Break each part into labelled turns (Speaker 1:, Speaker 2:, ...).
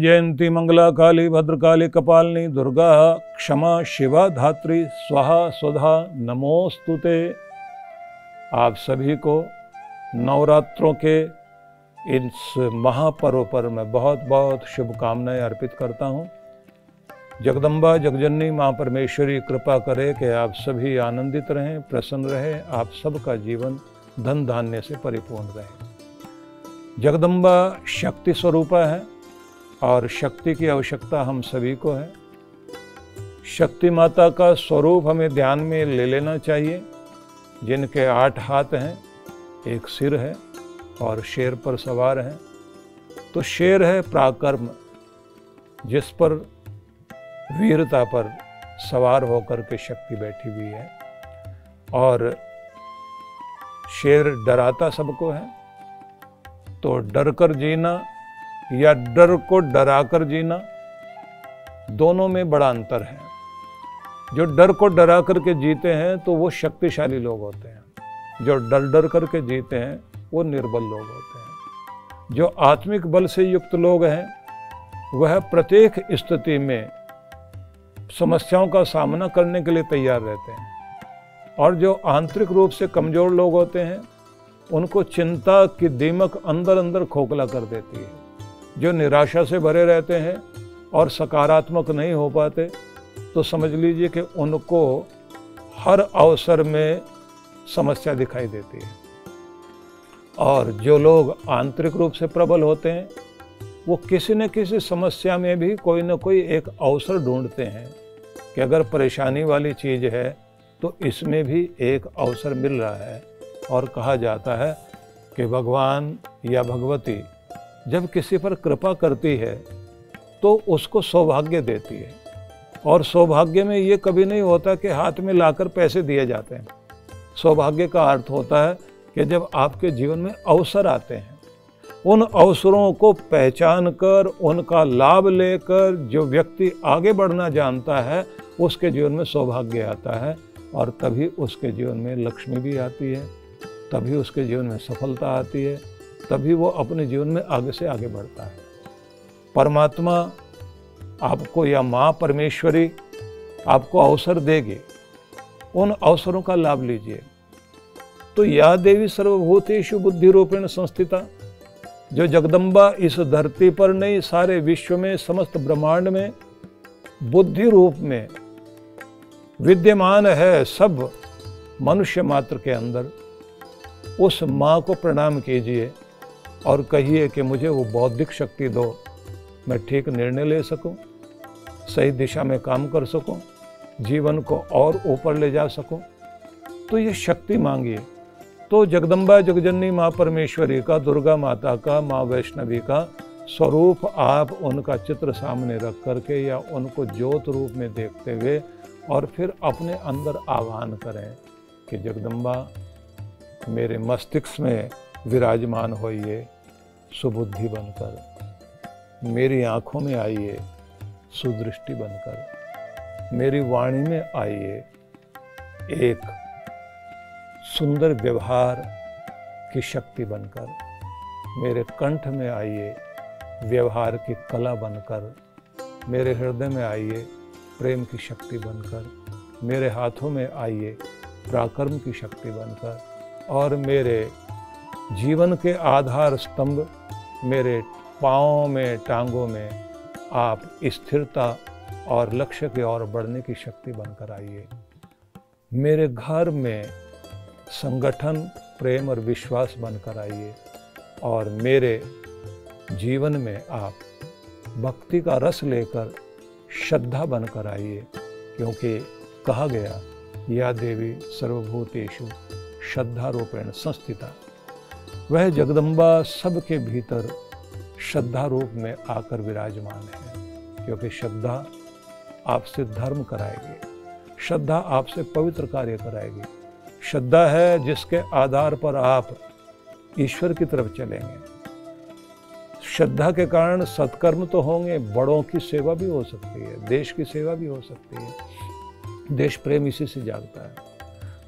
Speaker 1: जयंती मंगला काली, भद्रकाली, कपालिनी, दुर्गा, क्षमा, शिवा, धात्री, स्वाहा, स्वधा नमोस्तुते आप सभी को नवरात्रों के इस महापर्व पर मैं बहुत बहुत शुभकामनाएँ अर्पित करता हूँ। जगदम्बा, जगजननी, माँ परमेश्वरी, कृपा करे कि आप सभी आनंदित रहें, प्रसन्न रहें, आप सबका जीवन धन धान्य से परिपूर्ण रहे। जगदम्बा शक्ति स्वरूपा है। और शक्ति की आवश्यकता हम सभी को है। शक्ति माता का स्वरूप हमें ध्यान में ले लेना चाहिए। जिनके आठ हाथ हैं, एक सिर है और शेर पर सवार हैं। तो शेर है प्राकर्म, जिस पर वीरता पर सवार होकर के शक्ति बैठी हुई है। और शेर डराता सबको है। तो डर कर जीना या डर को डराकर जीना, दोनों में बड़ा अंतर है। जो डर को डरा करके जीते हैं तो वो शक्तिशाली लोग होते हैं। जो डर डर करके जीते हैं, वो निर्बल लोग होते हैं। जो आत्मिक बल से युक्त लोग हैं, वह प्रत्येक स्थिति में समस्याओं का सामना करने के लिए तैयार रहते हैं। और जो आंतरिक रूप से कमज़ोर लोग होते हैं, उनको चिंता की दीमक अंदर अंदर खोखला कर देती है। जो निराशा से भरे रहते हैं और सकारात्मक नहीं हो पाते तो समझ लीजिए कि उनको हर अवसर में समस्या दिखाई देती है। और जो लोग आंतरिक रूप से प्रबल होते हैं, वो किसी न किसी समस्या में भी कोई ना कोई एक अवसर ढूंढते हैं कि अगर परेशानी वाली चीज़ है तो इसमें भी एक अवसर मिल रहा है। और कहा जाता है कि भगवान या भगवती जब किसी पर कृपा करती है तो उसको सौभाग्य देती है। और सौभाग्य में ये कभी नहीं होता कि हाथ में लाकर पैसे दिए जाते हैं। सौभाग्य का अर्थ होता है कि जब आपके जीवन में अवसर आते हैं, उन अवसरों को पहचान कर, उनका लाभ लेकर जो व्यक्ति आगे बढ़ना जानता है, उसके जीवन में सौभाग्य आता है और तभी उसके जीवन में लक्ष्मी भी आती है, तभी उसके जीवन में सफलता आती है। तभी वो अपने जीवन में आगे से आगे बढ़ता है। परमात्मा आपको या माँ परमेश्वरी आपको अवसर देगी, उन अवसरों का लाभ लीजिए। तो या देवी सर्वभूतेषु बुद्धि रूपेण संस्थिता, जो जगदम्बा इस धरती पर नहीं, सारे विश्व में, समस्त ब्रह्मांड में, बुद्धि रूप में विद्यमान है सब मनुष्य मात्र के अंदर, उस माँ को प्रणाम कीजिए। और कहिए कि मुझे वो बौद्धिक शक्ति दो। मैं ठीक निर्णय ले सकूँ, सही दिशा में काम कर सकूँ, जीवन को और ऊपर ले जा सकूँ, तो ये शक्ति मांगिए। तो जगदम्बा जगजननी माँ परमेश्वरी का दुर्गा माता का माँ वैष्णवी का स्वरूप आप उनका चित्र सामने रख करके या उनको ज्योत रूप में देखते हुए और फिर अपने अंदर आह्वान करें कि जगदम्बा मेरे मस्तिष्क में विराजमान होइए, सुबुद्धि बनकर। मेरी आँखों में आइए, सुदृष्टि बनकर। मेरी वाणी में आइए, एक सुंदर व्यवहार की शक्ति बनकर। मेरे कंठ में आइए, व्यवहार की कला बनकर। मेरे हृदय में आइए, प्रेम की शक्ति बनकर। मेरे हाथों में आइए, पराक्रम की शक्ति बनकर। और मेरे जीवन के आधार स्तंभ मेरे पाँव में, टांगों में आप स्थिरता और लक्ष्य की ओर बढ़ने की शक्ति बनकर आइए। मेरे घर में संगठन, प्रेम और विश्वास बनकर आइए और मेरे जीवन में आप भक्ति का रस लेकर श्रद्धा बनकर आइए, क्योंकि कहा गया, या देवी सर्वभूतेषु श्रद्धा रूपेण संस्थिता। वह जगदम्बा सबके भीतर श्रद्धा रूप में आकर विराजमान है, क्योंकि श्रद्धा आपसे धर्म कराएगी, श्रद्धा आपसे पवित्र कार्य कराएगी। श्रद्धा है जिसके आधार पर आप ईश्वर की तरफ़ चलेंगे। श्रद्धा के कारण सत्कर्म तो होंगे, बड़ों की सेवा भी हो सकती है, देश की सेवा भी हो सकती है। देश प्रेम इसी से जागता है।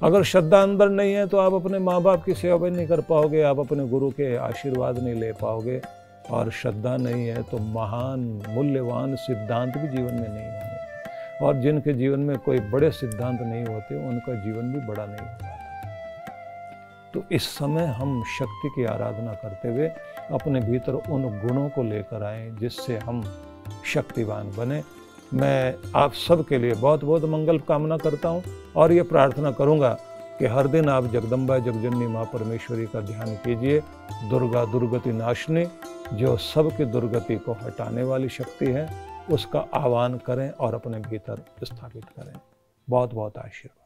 Speaker 1: अगर श्रद्धा अंदर नहीं है तो आप अपने माँ बाप की सेवा भी नहीं कर पाओगे, आप अपने गुरु के आशीर्वाद नहीं ले पाओगे। और श्रद्धा नहीं है तो महान, मूल्यवान सिद्धांत भी जीवन में नहीं होंगे और जिनके जीवन में कोई बड़े सिद्धांत नहीं होते, उनका जीवन भी बड़ा नहीं होता तो इस समय हम शक्ति की आराधना करते हुए अपने भीतर उन गुणों को लेकर आए, जिससे हम शक्तिवान बने। मैं आप सब के लिए बहुत बहुत मंगल कामना करता हूँ और ये प्रार्थना करूँगा कि हर दिन आप जगदम्बा जगजननी माँ परमेश्वरी का ध्यान कीजिए। दुर्गा दुर्गति नाशनी, जो सबकी दुर्गति को हटाने वाली शक्ति है, उसका आह्वान करें और अपने भीतर स्थापित करें। बहुत बहुत आशीर्वाद।